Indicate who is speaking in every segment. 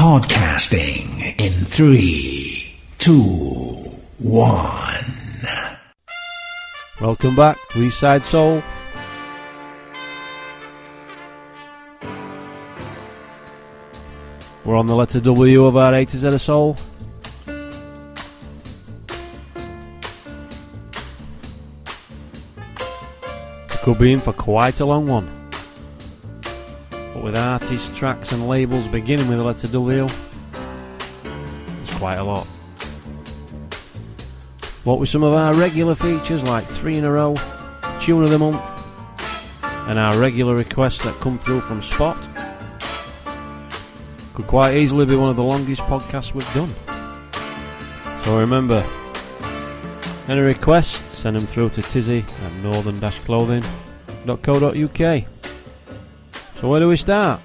Speaker 1: Podcasting in three, two, one.
Speaker 2: Welcome back to East Soul. We're on the letter W of our A to Z Soul. Could be in for quite a long one. With artists, tracks, and labels beginning with the letter W, it's quite a lot. What with some of our regular features like three in a row, tune of the month, and our regular requests that come through from Spot, could quite easily be one of the longest podcasts we've done. So remember, any requests, send them through to Tizzy at northern-clothing.co.uk. So where do we start?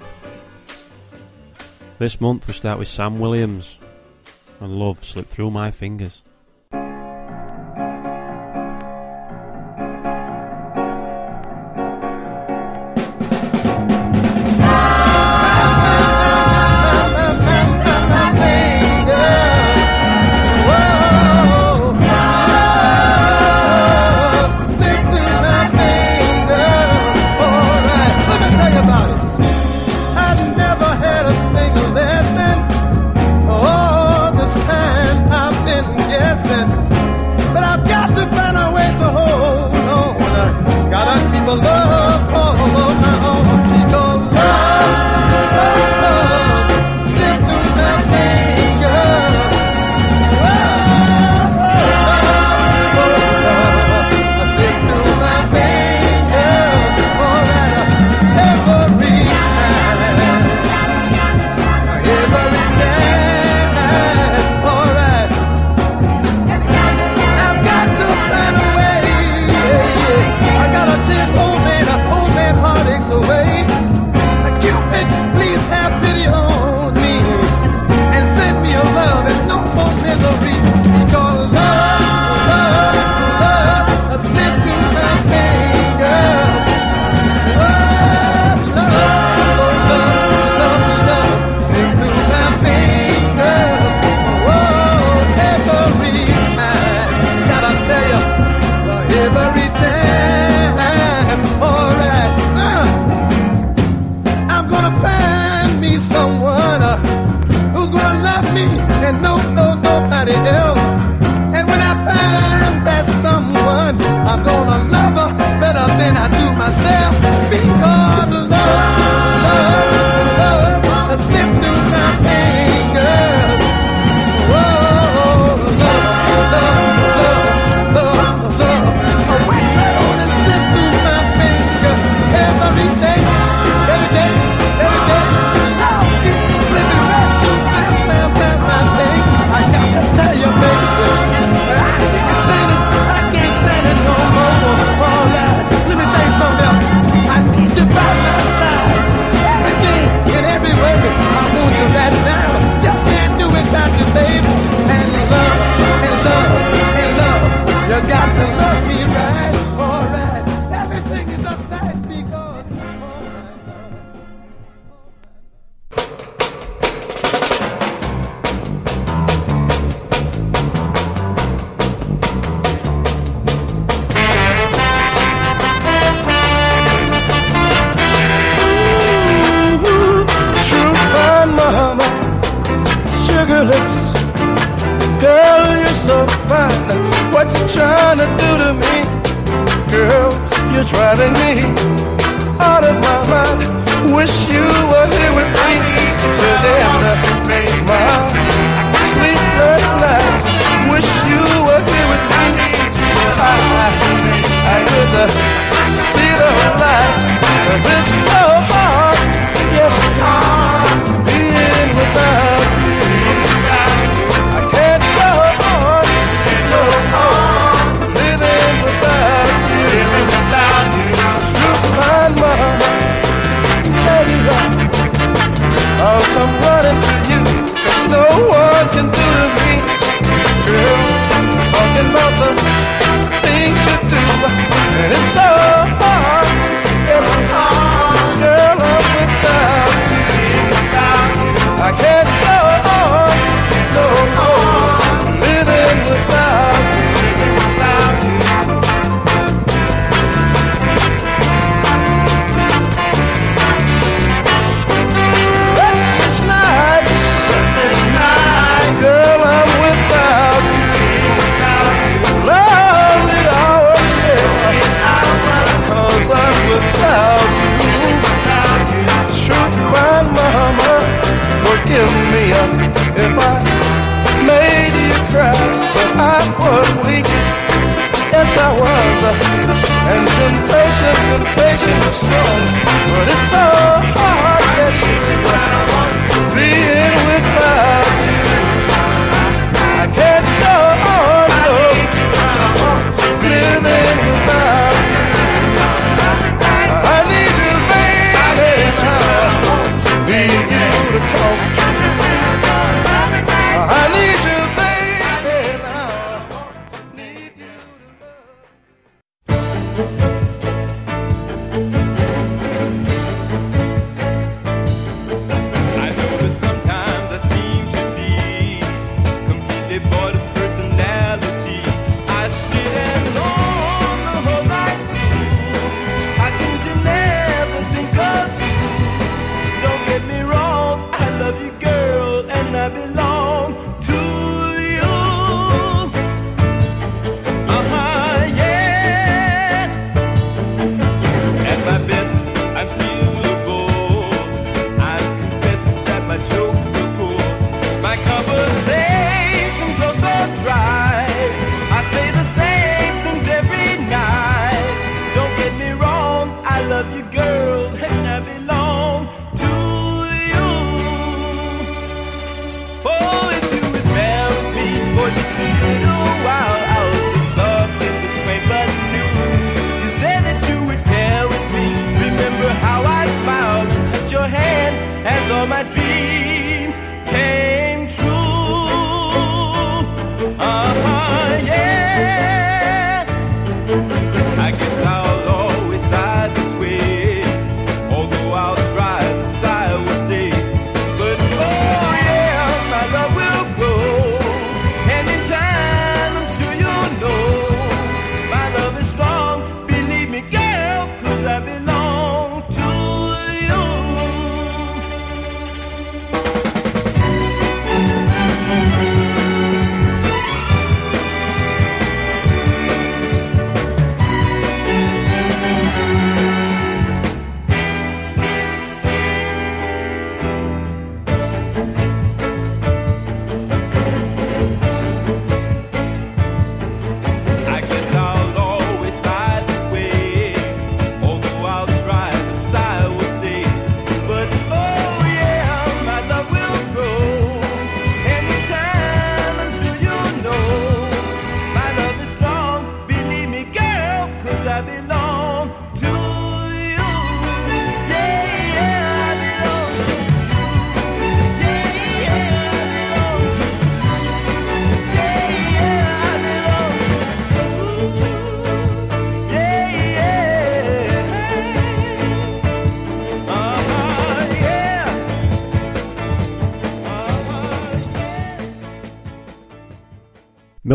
Speaker 2: This month we start with Sam Williams and Love Slipped Through My Fingers.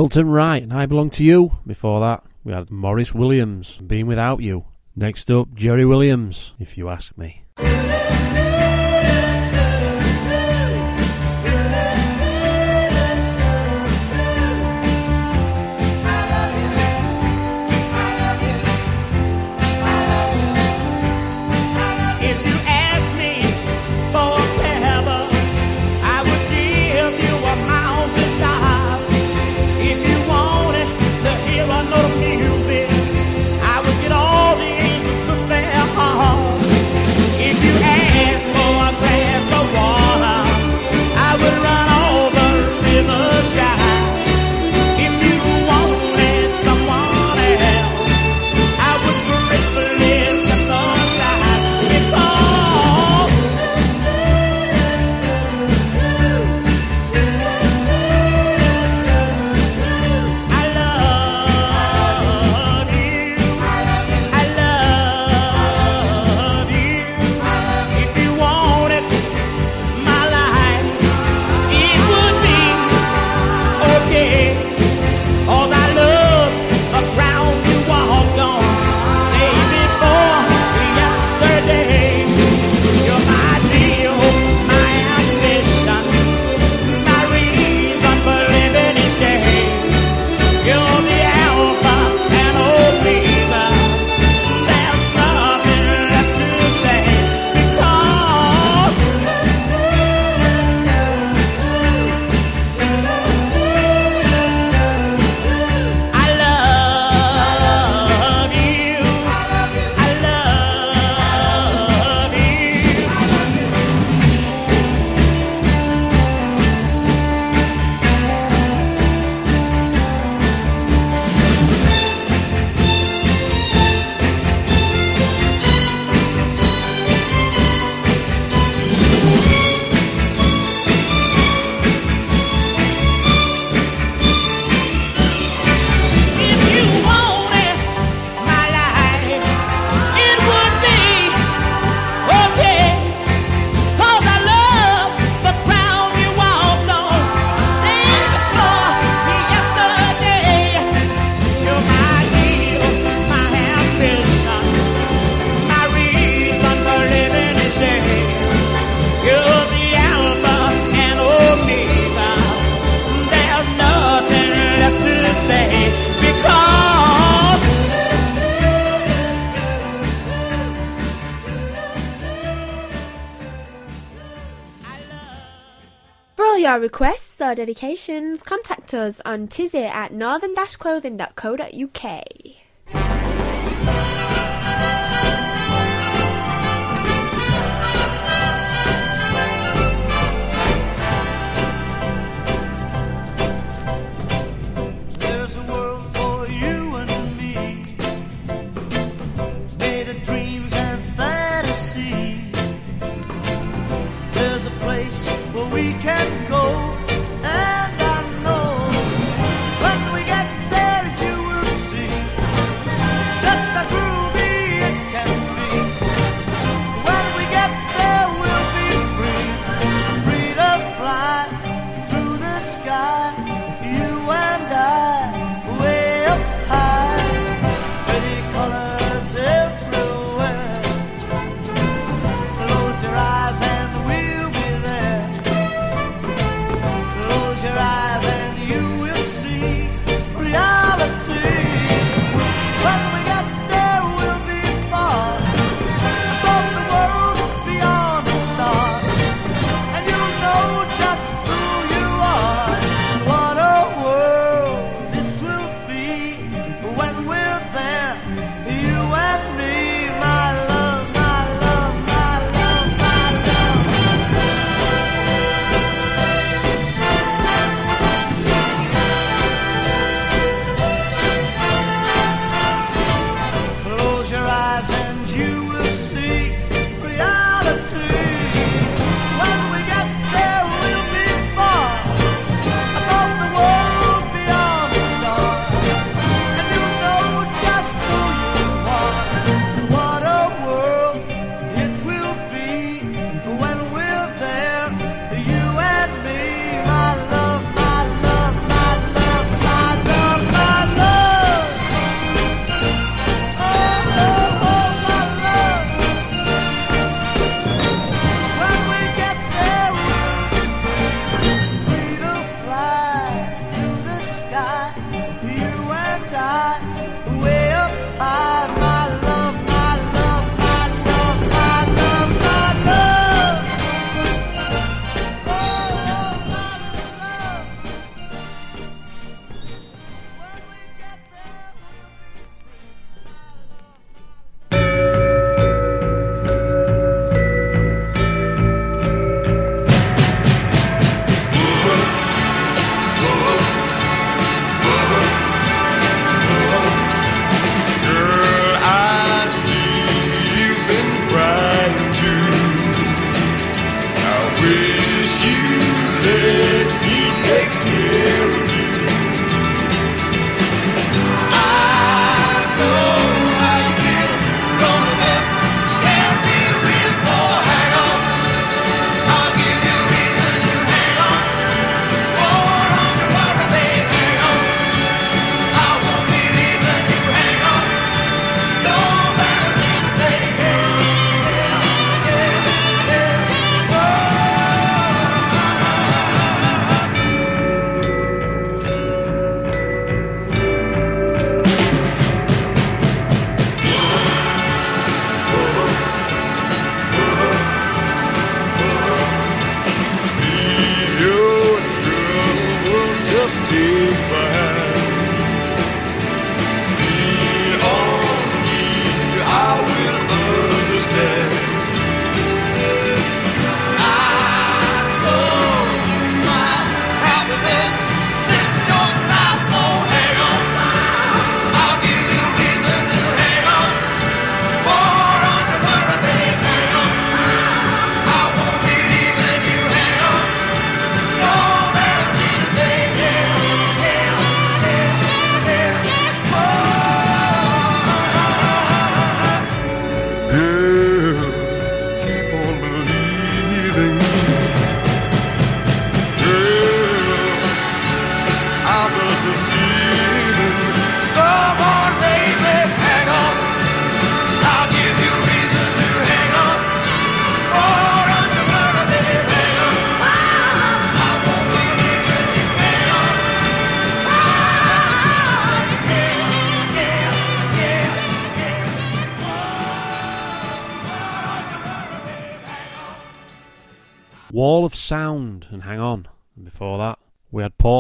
Speaker 3: Milton Wright, and I Belong to You. Before that, we had Morris Williams, Being Without You. Next up, Jerry Williams, If You Ask Me.
Speaker 4: Dedications, contact us on tizzy at northern-clothing.co.uk.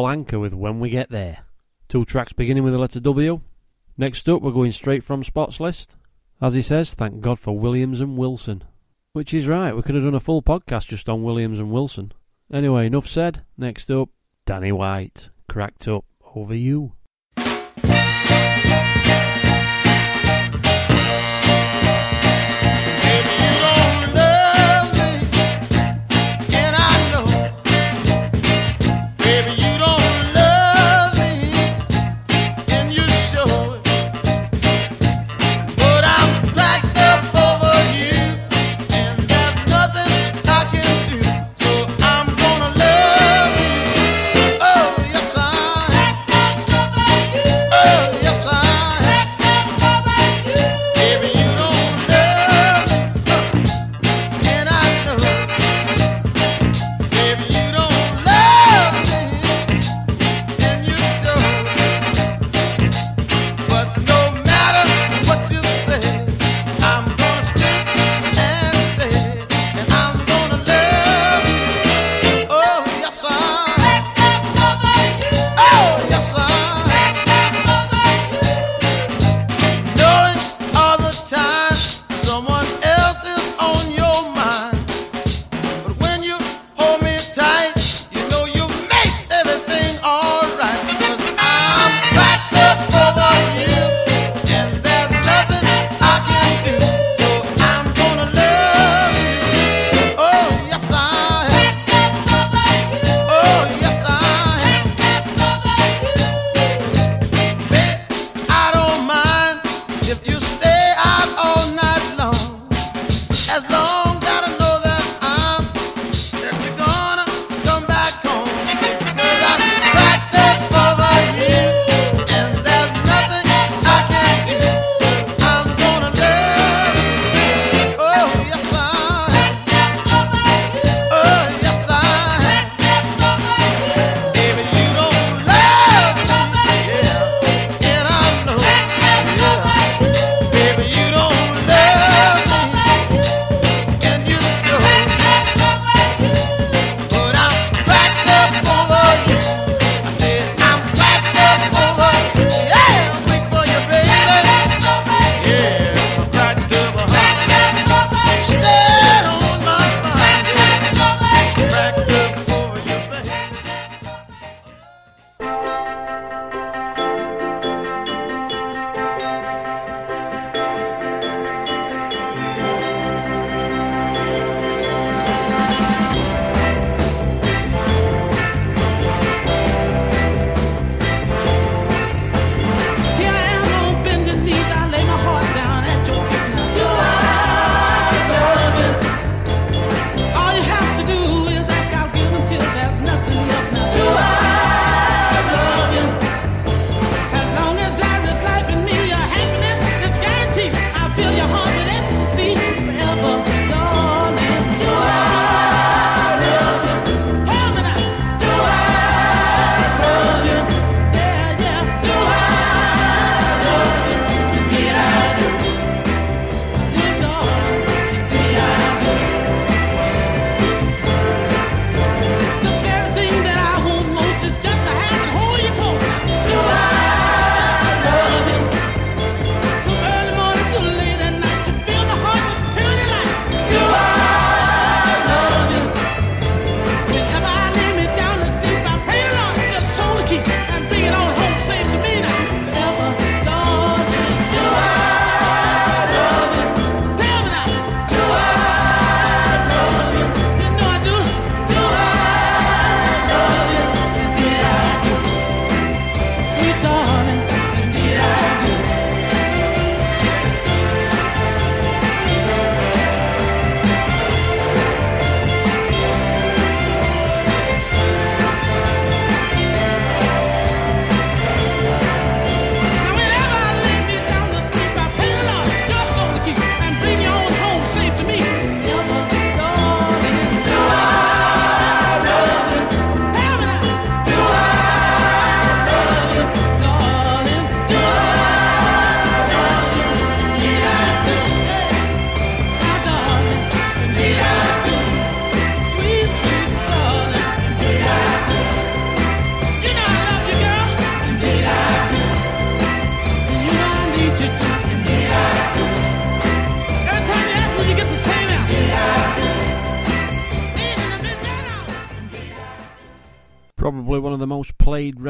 Speaker 5: Anker with When We Get There. Two tracks beginning with the letter W. Next up, we're going straight from Spot's list. As he says, thank God for Williams and Wilson. Which is right, we could have done a full podcast just on Williams and Wilson. Anyway, enough said. Next up, Danny White, cracked up over you.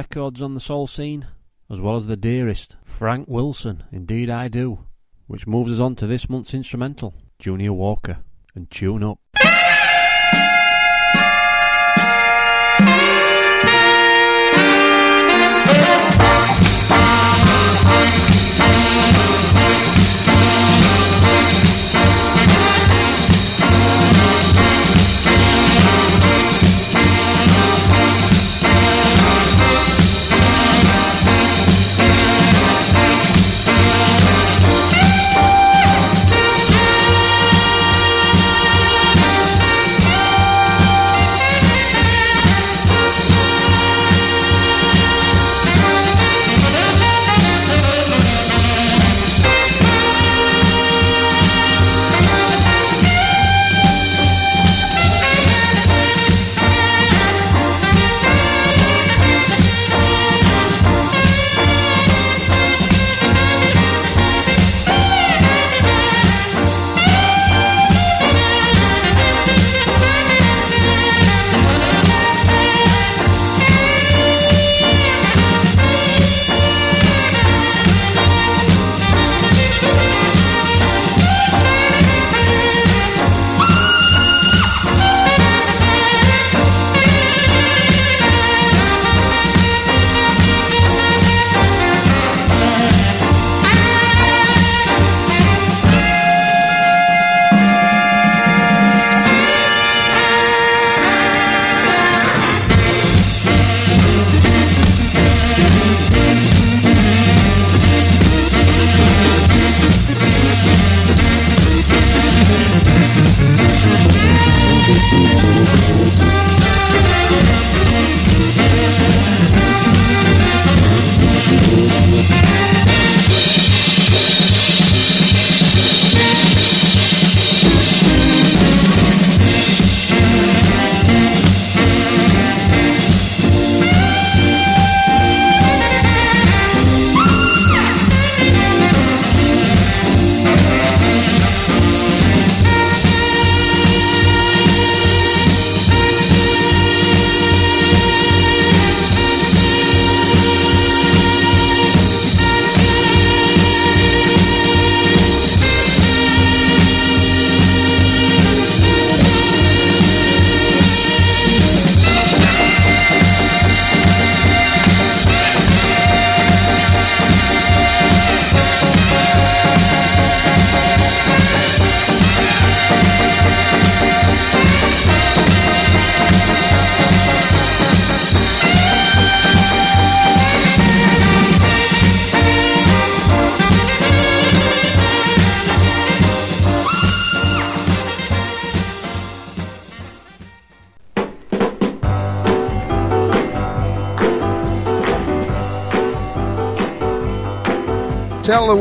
Speaker 6: Records on the soul scene, as well as the dearest, Frank Wilson, Indeed I Do, which moves us on to this month's instrumental, Junior Walker, and Tune Up.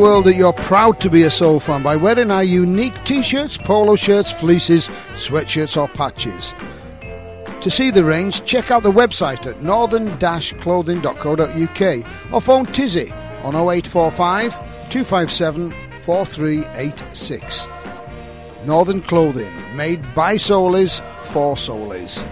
Speaker 7: World that you're proud to be a soul fan by wearing our unique t-shirts, polo shirts, fleeces, sweatshirts or patches. To see the range, check out the website at northern-clothing.co.uk or phone Tizzy on 0845 257 4386. Northern Clothing, made by Soulies for Soulies.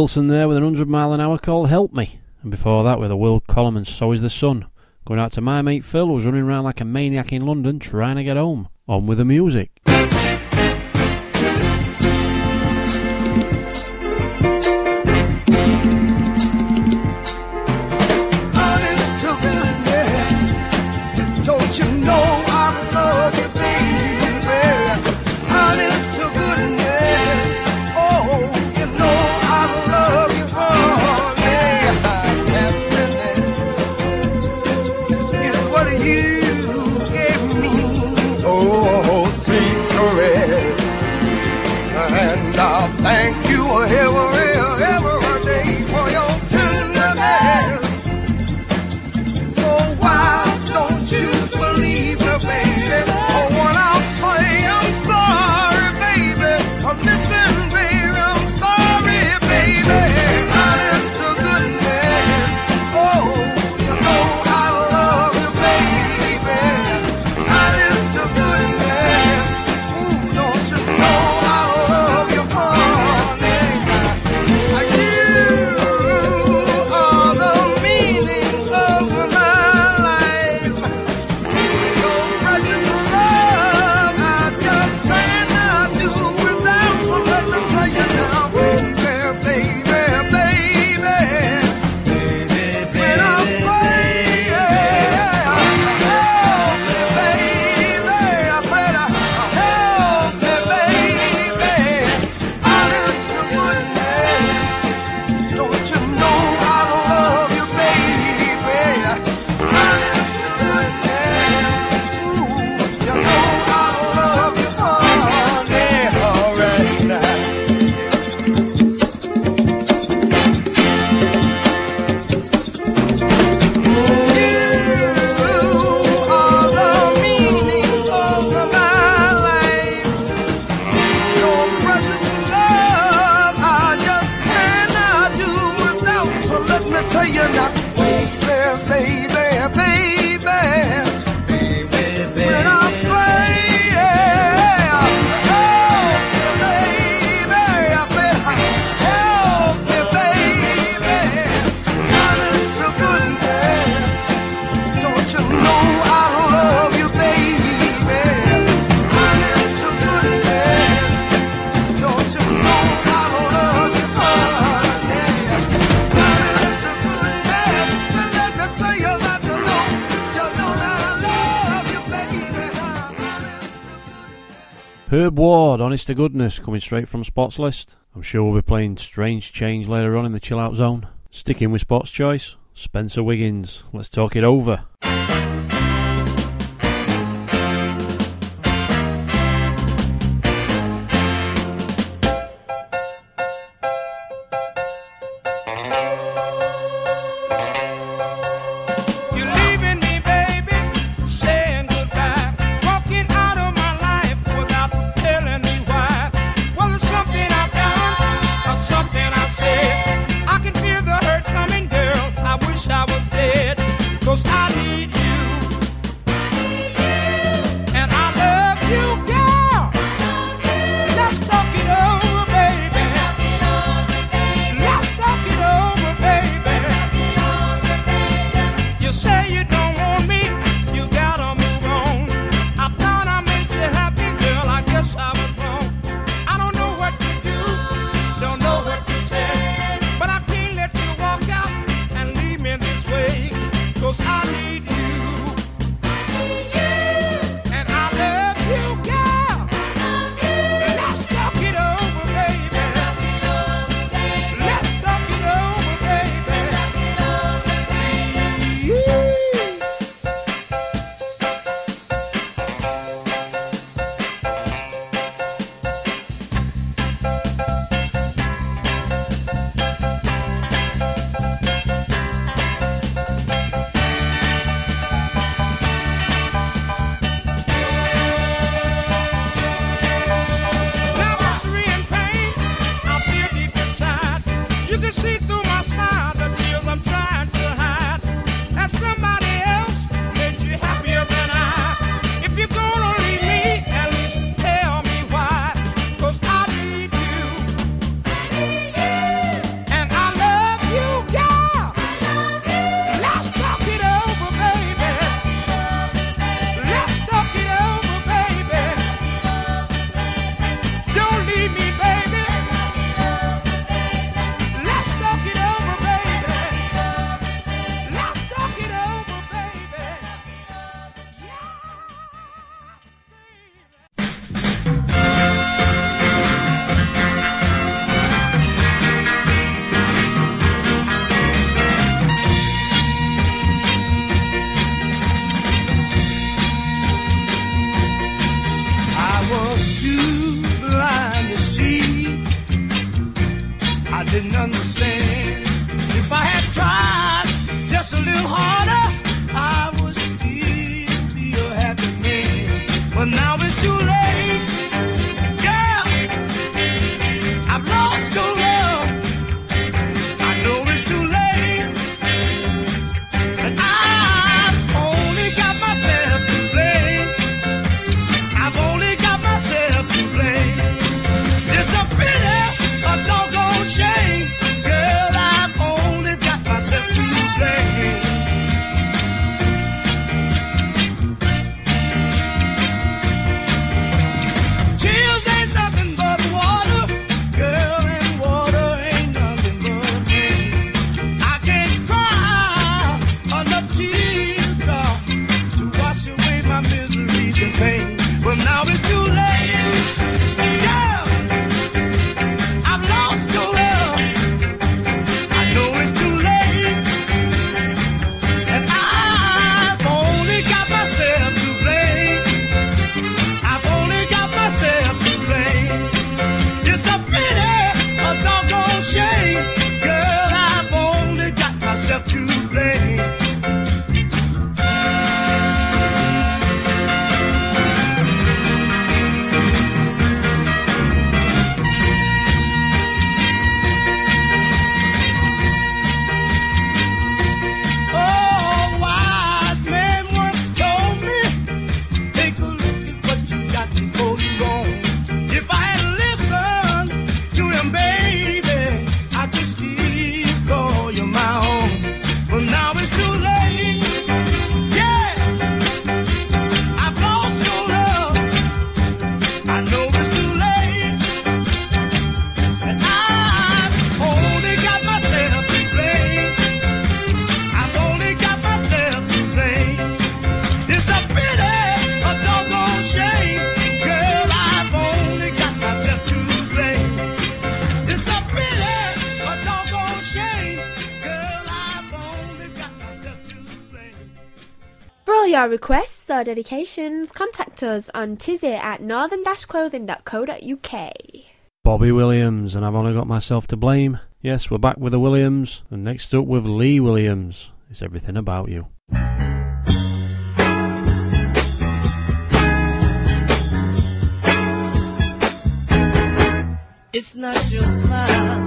Speaker 2: Wilson there with an 100 mile an hour call Help Me. And before that, with a Will Column and So Is the Sun. Going out to my mate Phil, was running around like a maniac in London trying to get home. On with the music. Madness coming straight from Spots List. I'm sure we'll be playing Strange Change later on in the chill out zone. Sticking with Spots Choice, Spencer Wiggins. Let's talk it over.
Speaker 8: our dedications, contact us on tizzy at northern-clothing.co.uk.
Speaker 6: Bobby Williams, and I've only got myself to blame. Yes, we're back with the Williams, and next up with Lee Williams. It's everything about you.
Speaker 3: It's not your smile.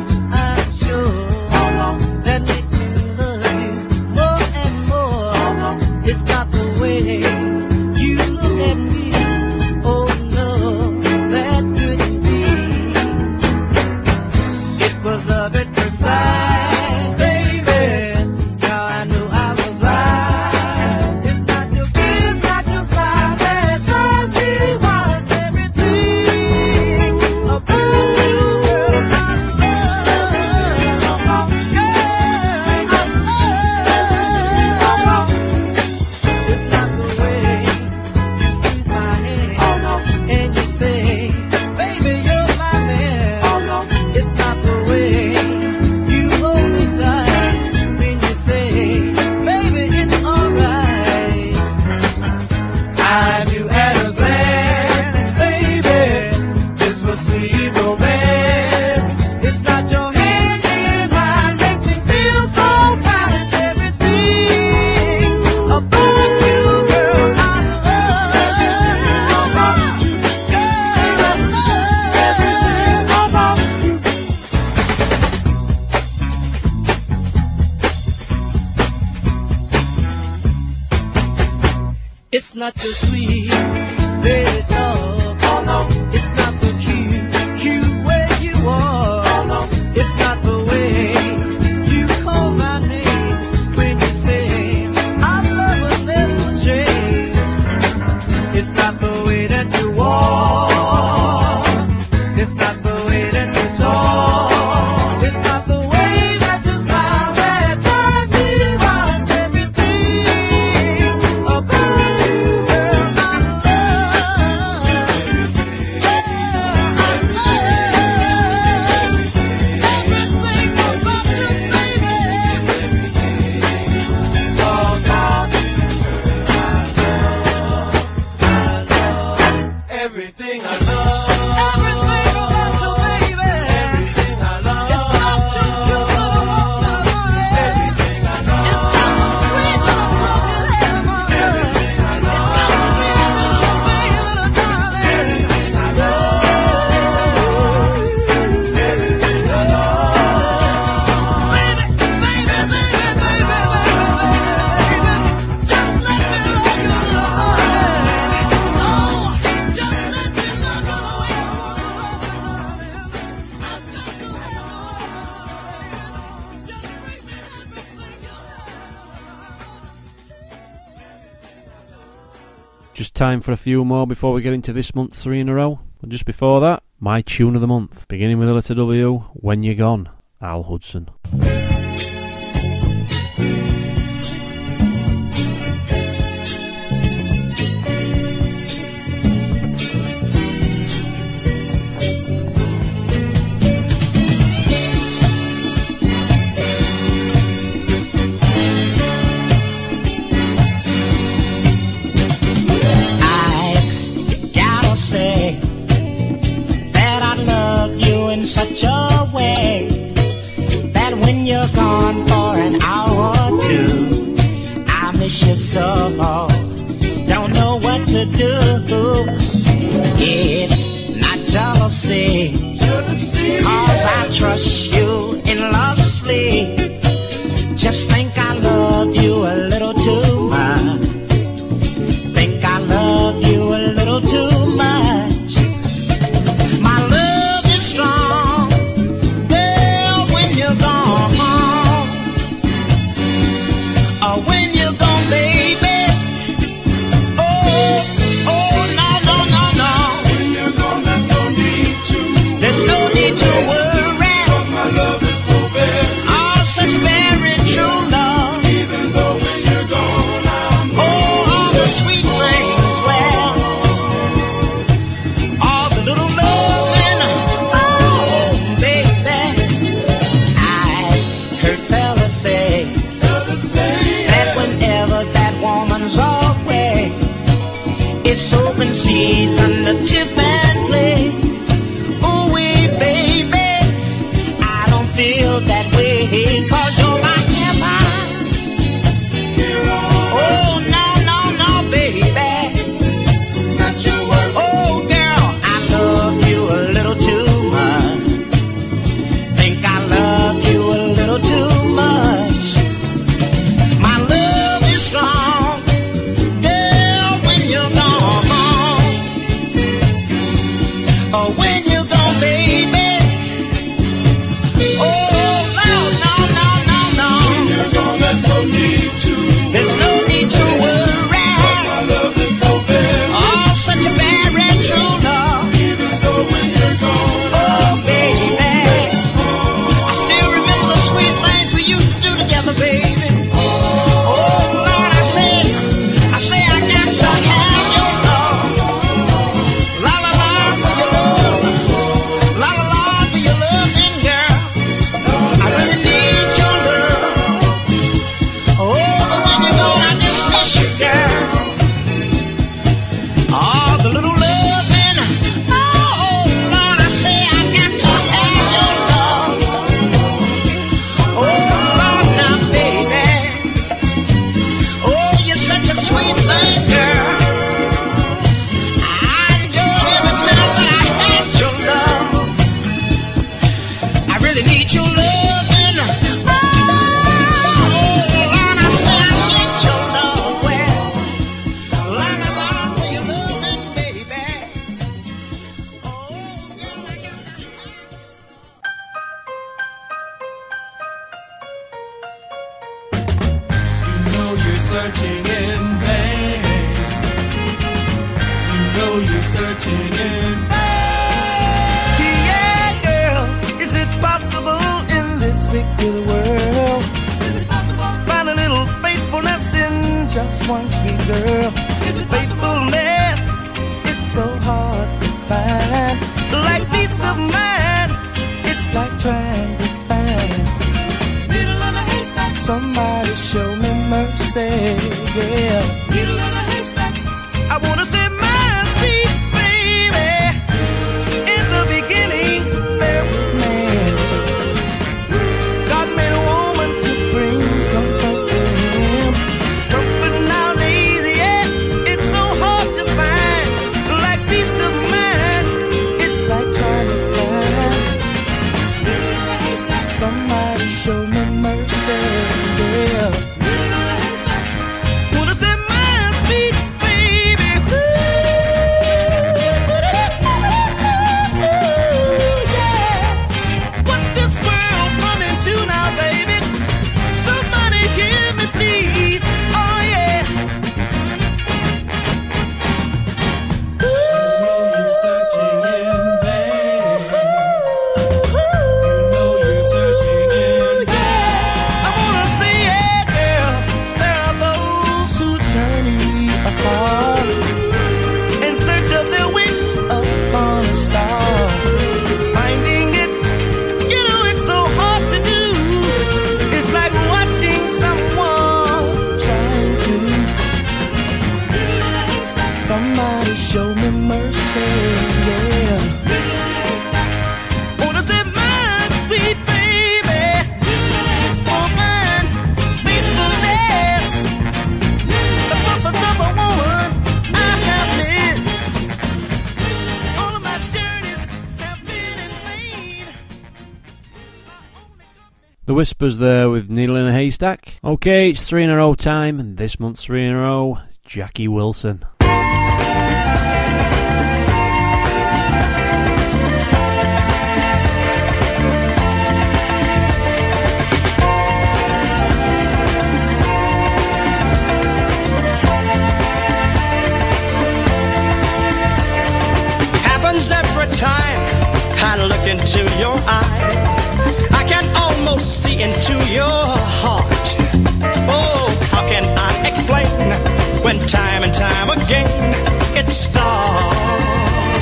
Speaker 2: time for a few more before we get into this month's three in a row. But just before that, my tune of the month, beginning with a letter W, When You're Gone, Al Hudson.
Speaker 3: such a way that when you're gone for an hour or two, I miss you so. Don't know what to do. It's not jealousy, cause I trust you in love's sleep. Just think I love you a lot. The
Speaker 6: Whispers there with Needle in a Haystack. Okay, it's three in a row time, and this month's three in a row Jackie Wilson.
Speaker 9: Happens every time I look into your eyes see into your heart. Oh, how can I explain when time and time again it starts?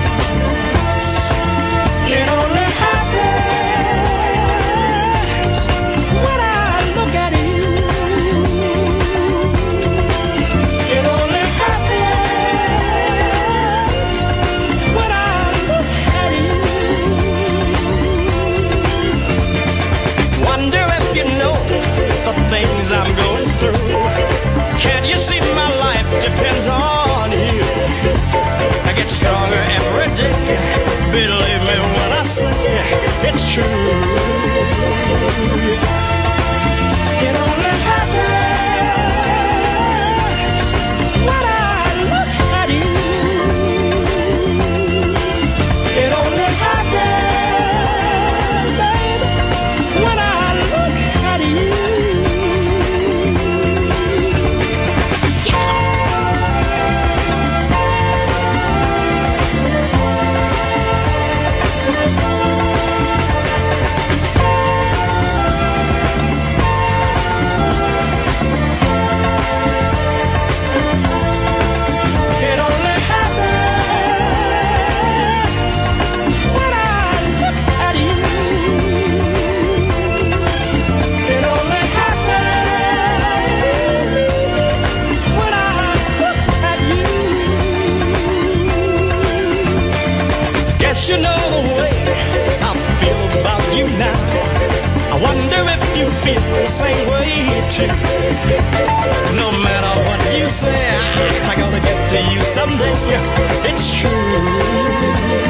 Speaker 9: Can you see my life depends on you? I get stronger every day. Believe me when I say it's true. feel the same way, too. No matter what you say, I, I gotta get to you someday. It's true.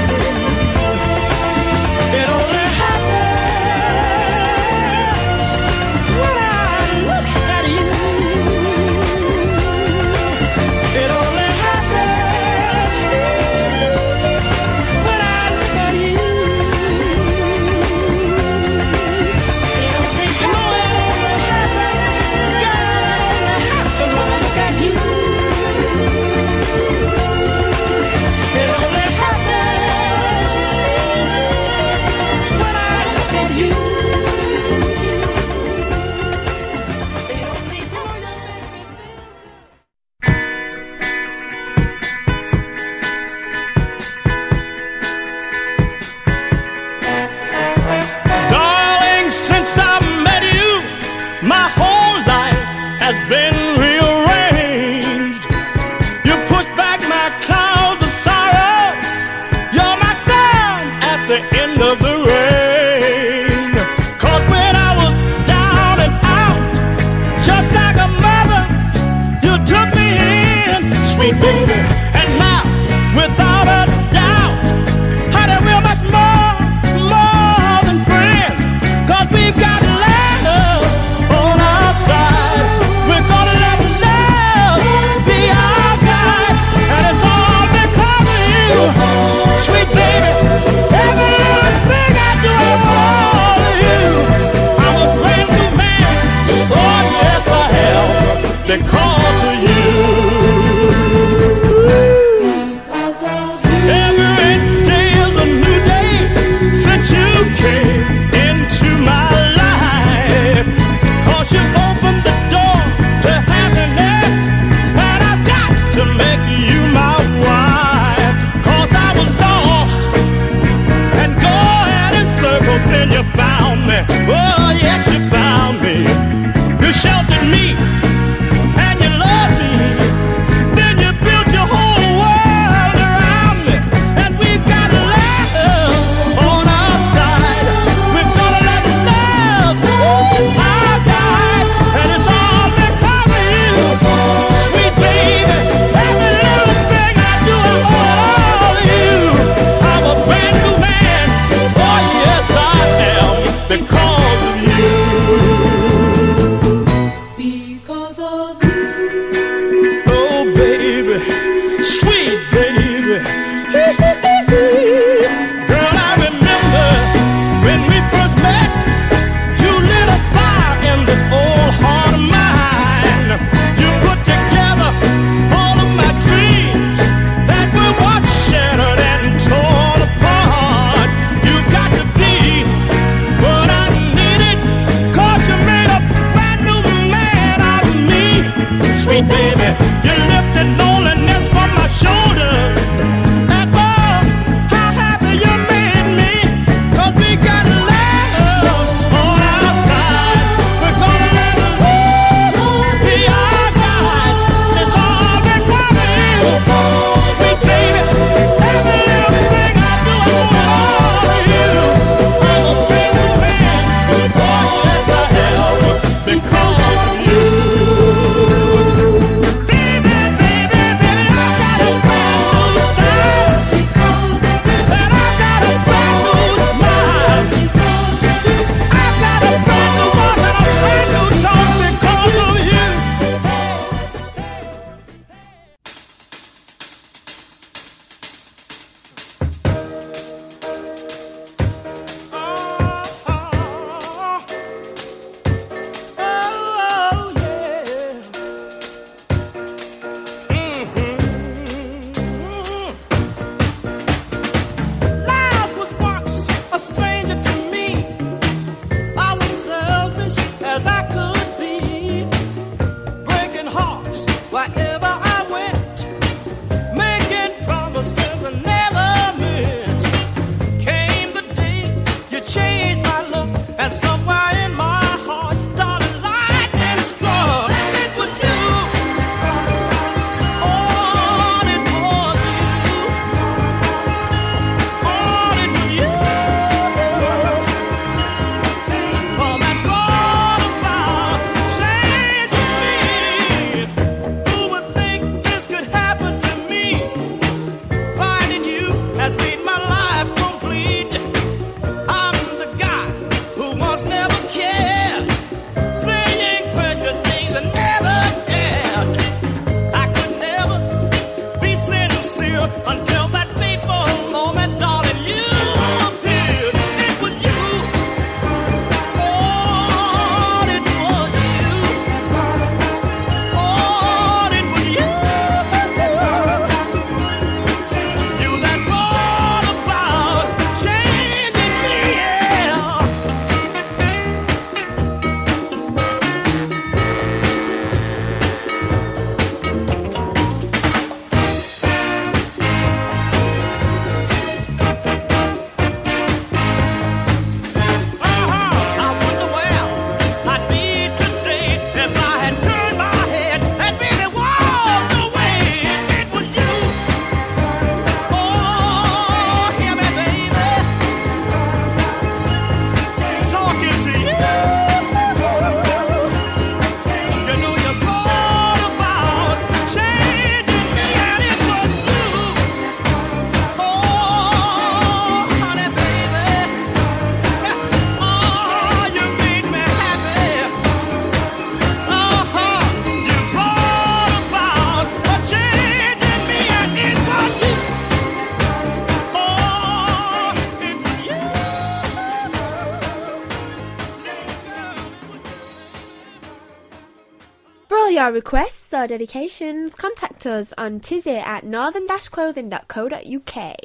Speaker 9: your
Speaker 8: requests or dedications, contact us on tizzy at northern-clothing.co.uk.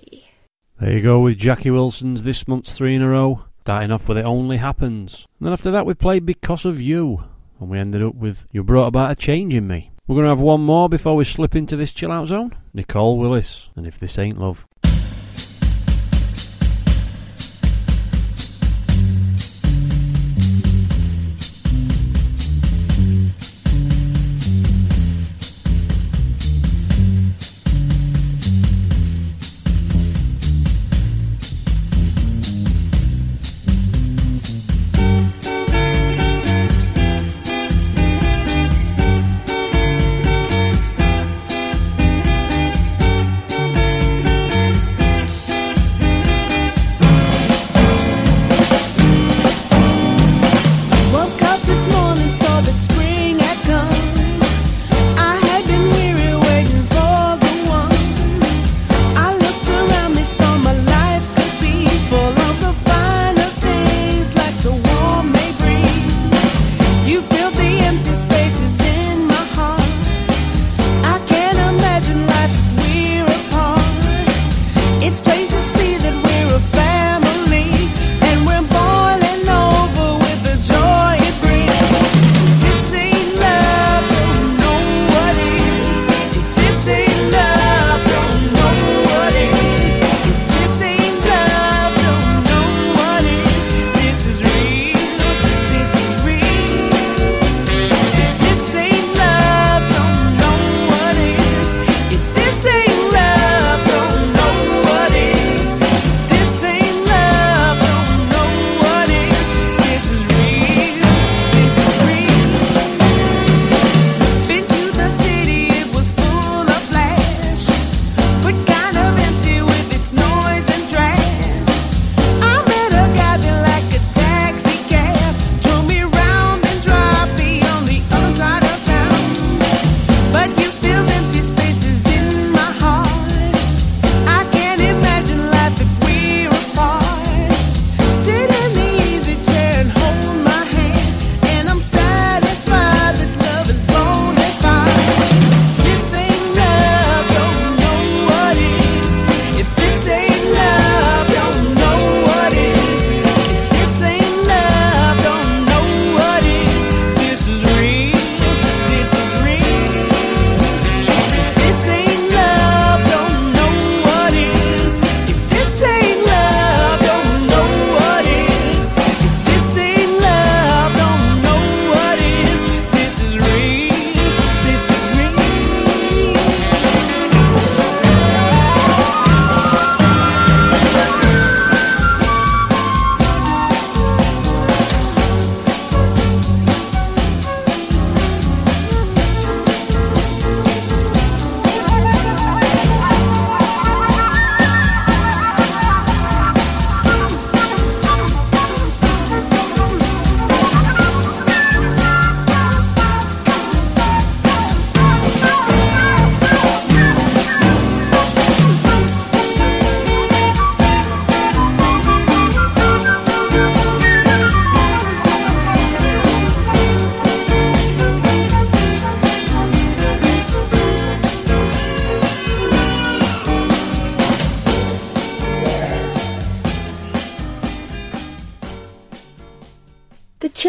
Speaker 6: There you go with Jackie Wilson's this month's three in a row. Starting off with It Only Happens. And then after that we played Because of You. And we ended up with You Brought About a Change in Me. We're going to have one more before we slip into this chill out zone. Nicole Willis. And if this ain't love.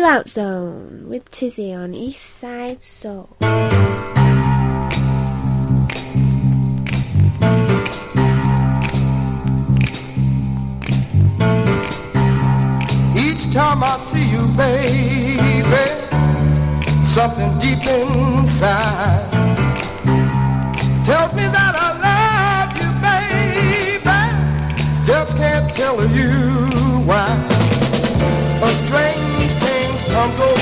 Speaker 8: Out Zone with Tizzy on East Side Soul.
Speaker 2: Each time I see you, baby, something deep inside tells me that I love you, baby. Just can't tell you
Speaker 6: Bronco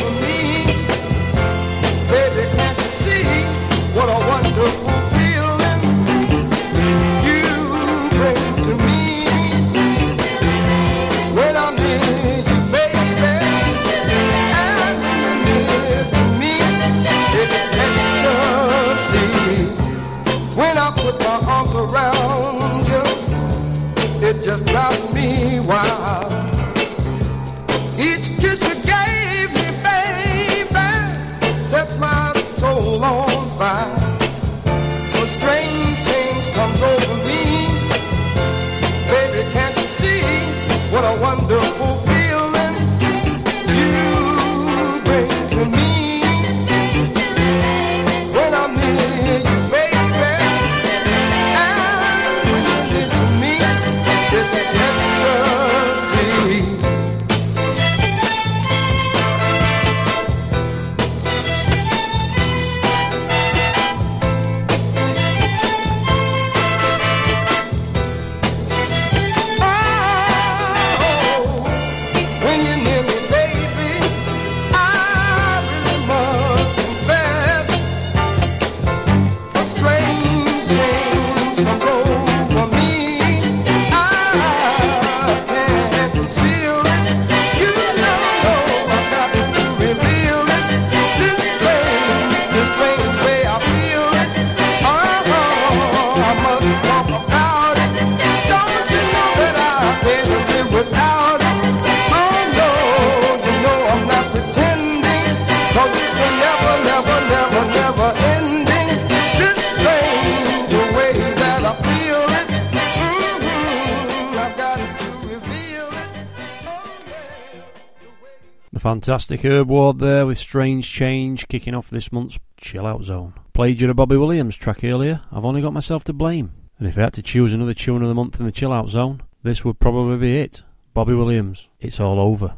Speaker 6: fantastic Herb Ward there with Strange Change kicking off this month's Chill Out Zone. Played you the Bobby Williams track earlier. I've only got myself to blame. And if I had to choose another tune of the month in the Chill Out Zone, this would probably be it. Bobby Williams, It's All Over.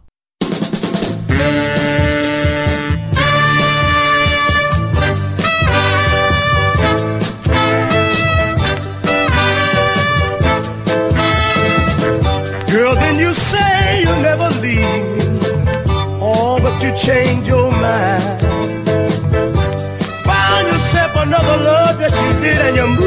Speaker 9: Change your mind. Found yourself another love that you did and you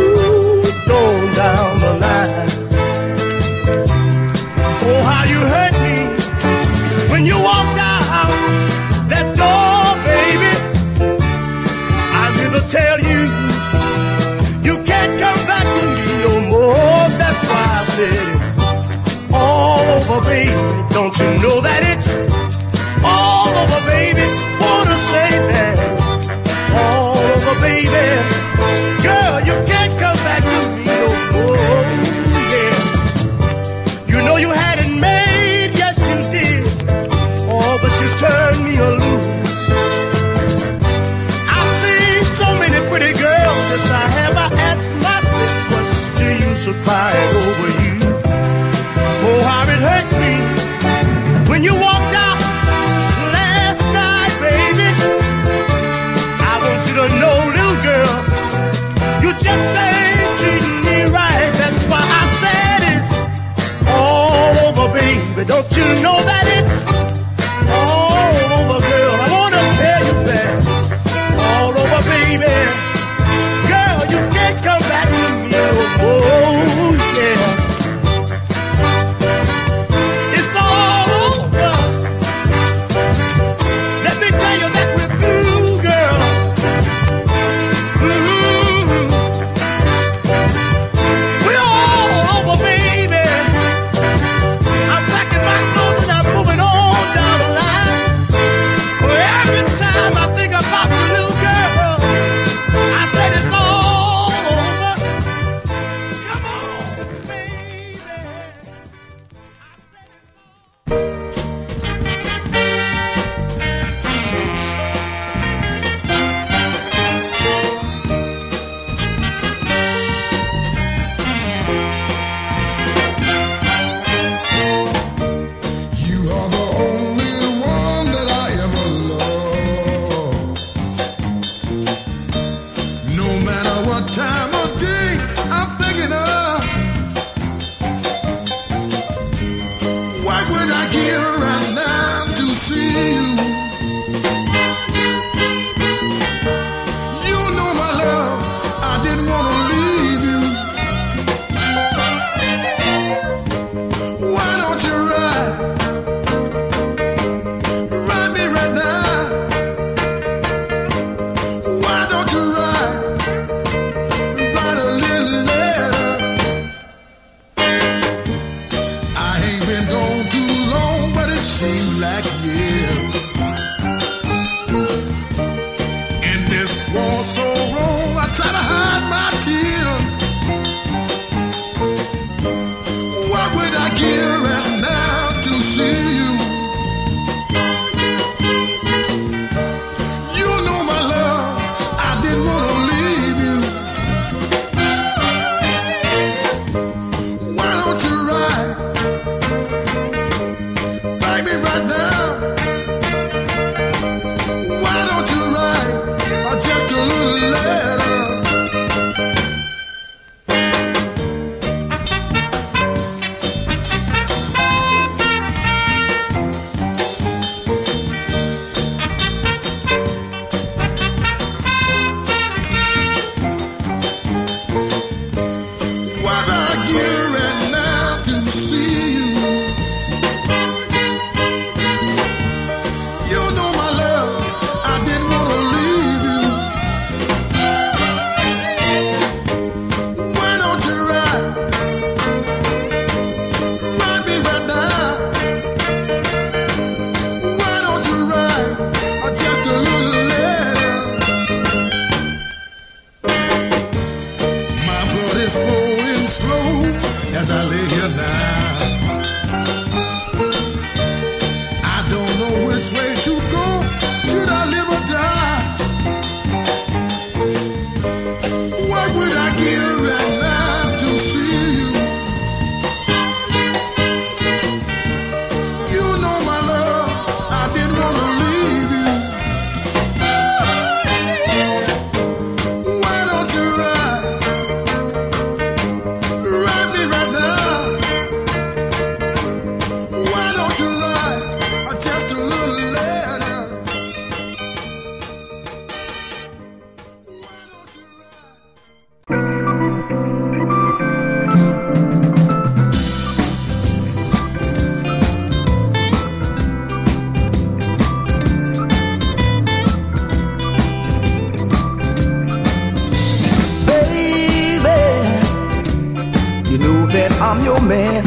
Speaker 9: I'm your man.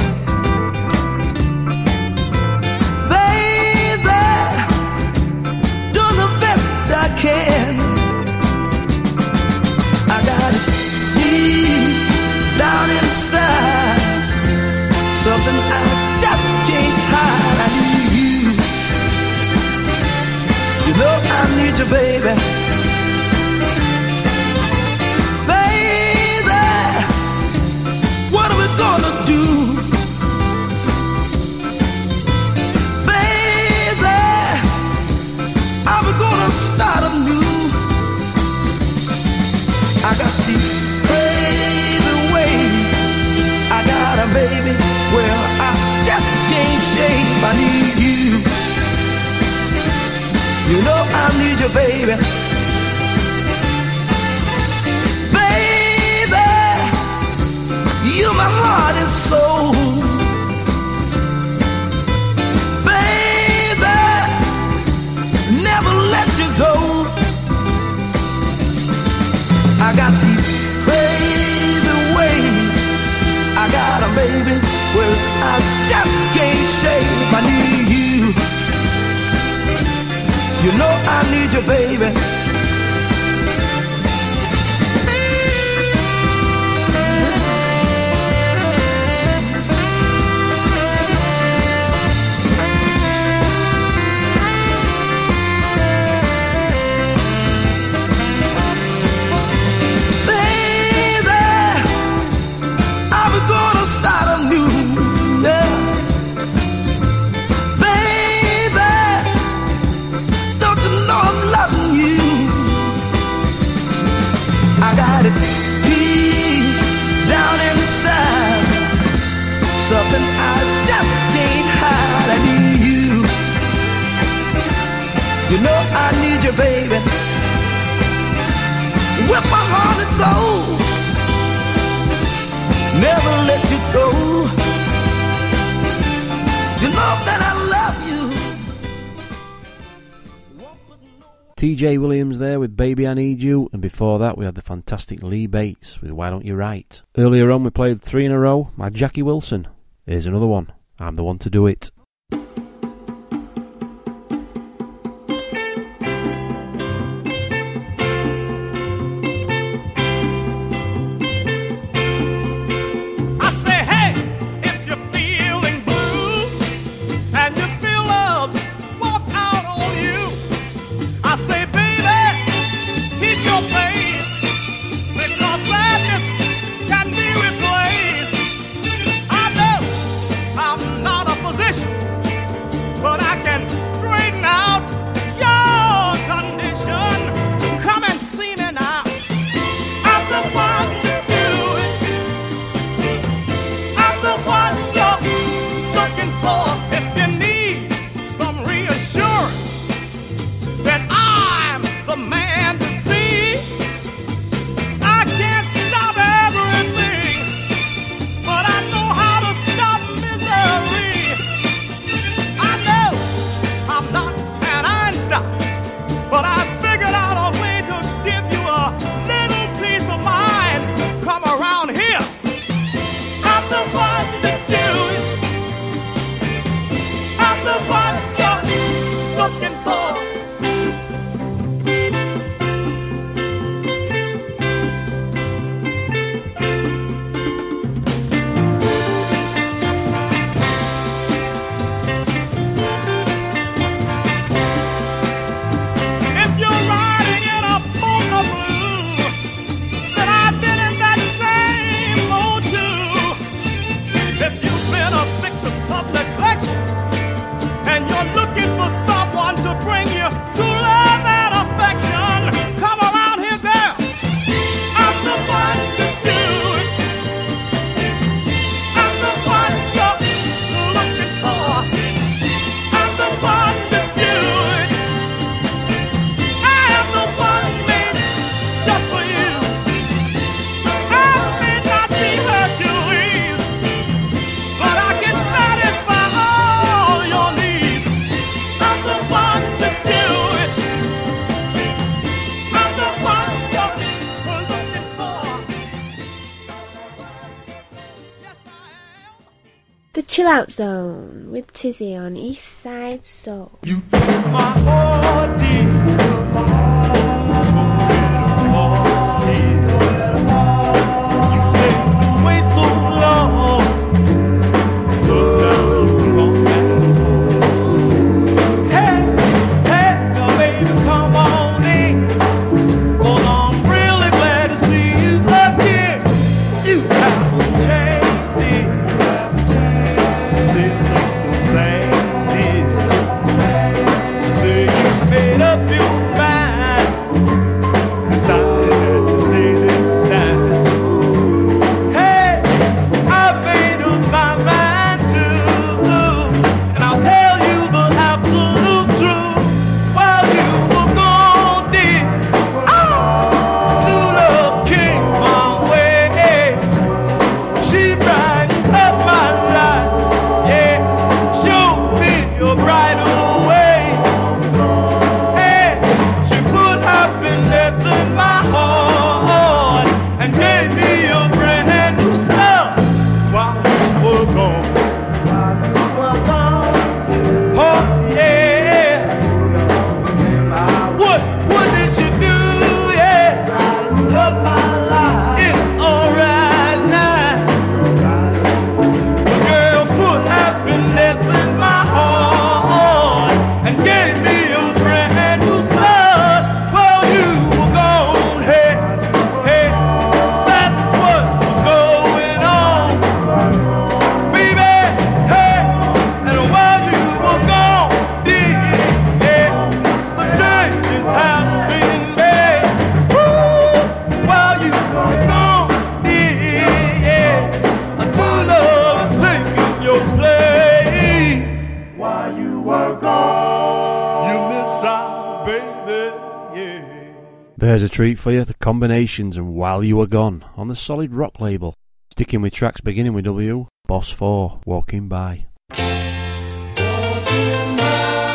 Speaker 9: Baby,
Speaker 2: do the best I can. I got it deep down inside, something I just can't hide. You. You know I need you, baby. Baby, I got a baby. Well, I just can't shake. I need you. You know I need you, baby. I just can't shake I need you You know I need you, baby. baby, with my heart and soul. Never let you go. You know that I love you.
Speaker 6: TJ Williams there with Baby I Need You, and before that we had the fantastic Lee Bates with Why Don't You Write. Earlier on we played three in a row by Jackie Wilson. Here's another one. I'm the one to do it.
Speaker 8: Chill Out Zone with Tizzy on East Side Soul.
Speaker 6: treat for you, the combinations and While You Were Gone on the Solid Rock label. Sticking with tracks beginning with W, Boss 4, Walking By.
Speaker 2: Walking by.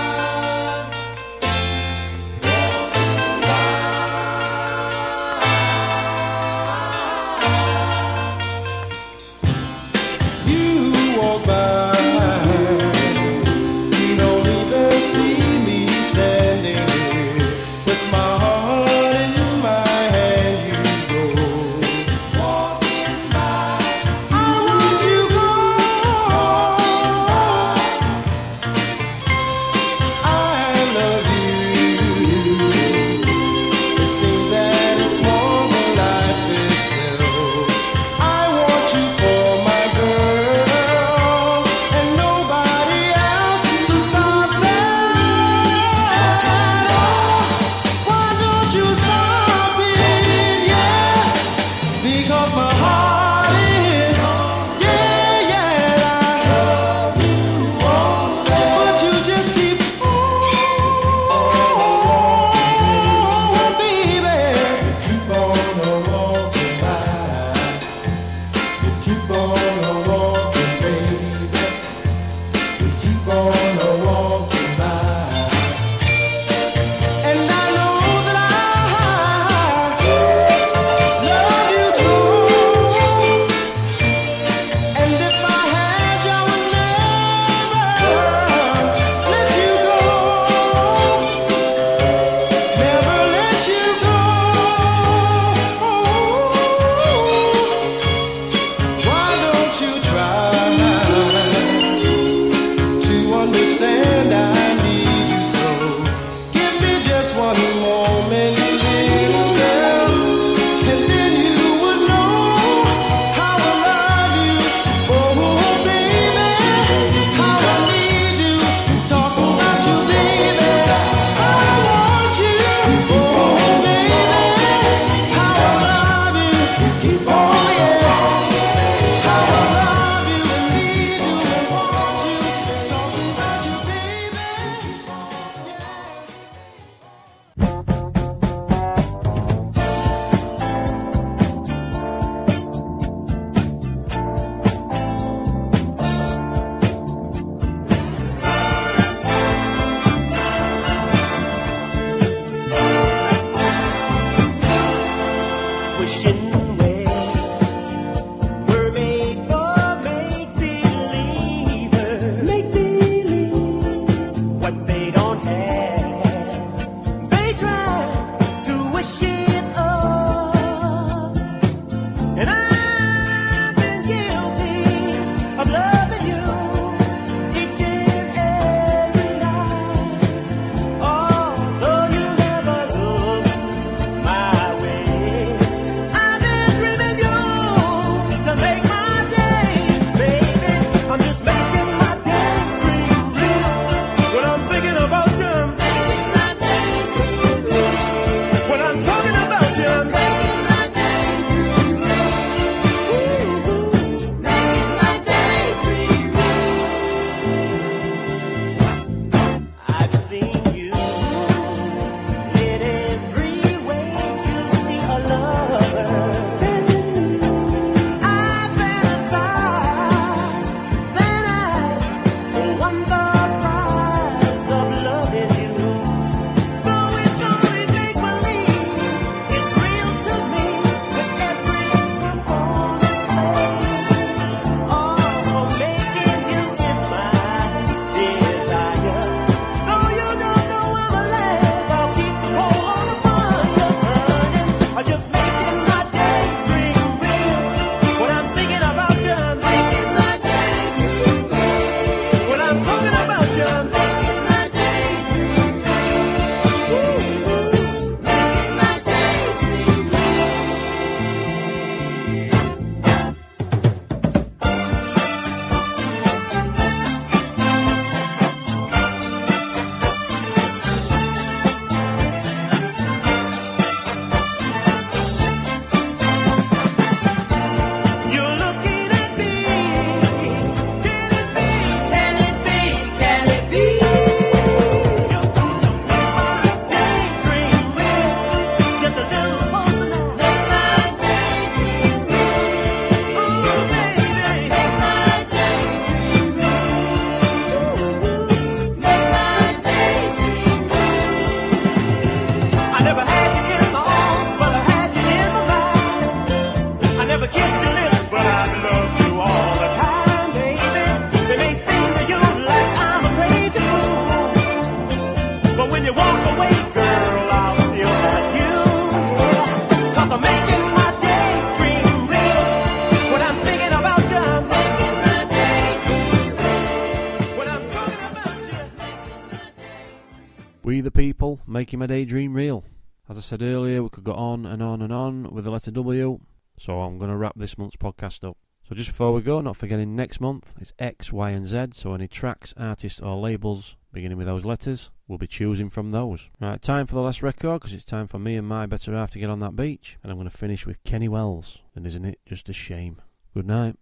Speaker 10: Making my
Speaker 6: daydream real.
Speaker 2: As I said earlier, we could go on and on and on with the letter W, so I'm going to wrap this month's podcast up. So just before we go, not forgetting next month it's X, Y, and Z. So any tracks, artists, or labels beginning with those letters, we'll be choosing from those. Right, time for the last record because it's time for me and my better half to get on that beach, and I'm going to finish with Kenny Wells. And isn't it just a shame? Good night.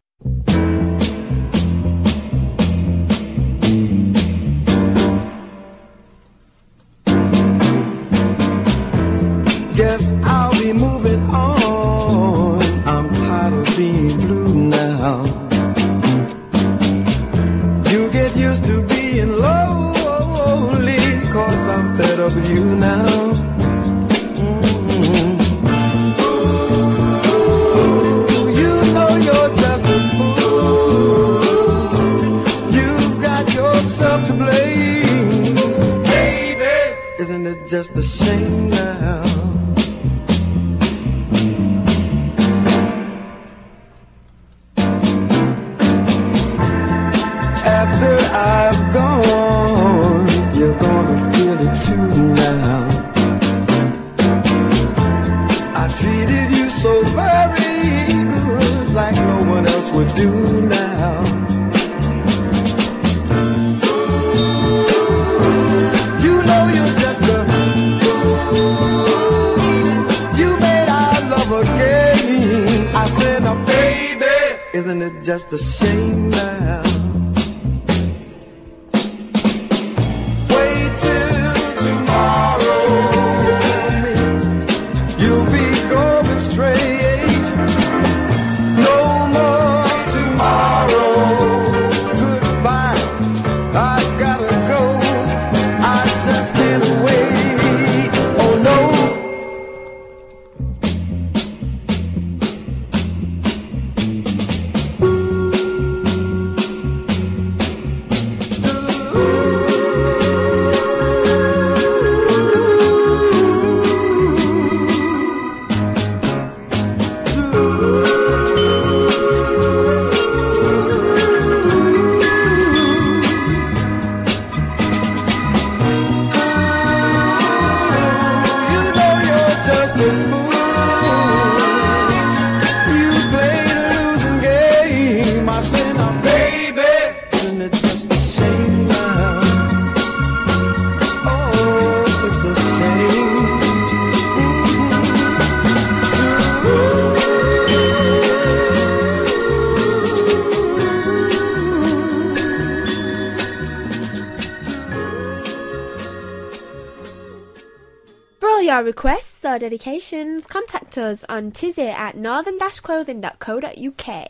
Speaker 4: Dedications, contact us on tizzy at northern-clothing.co.uk.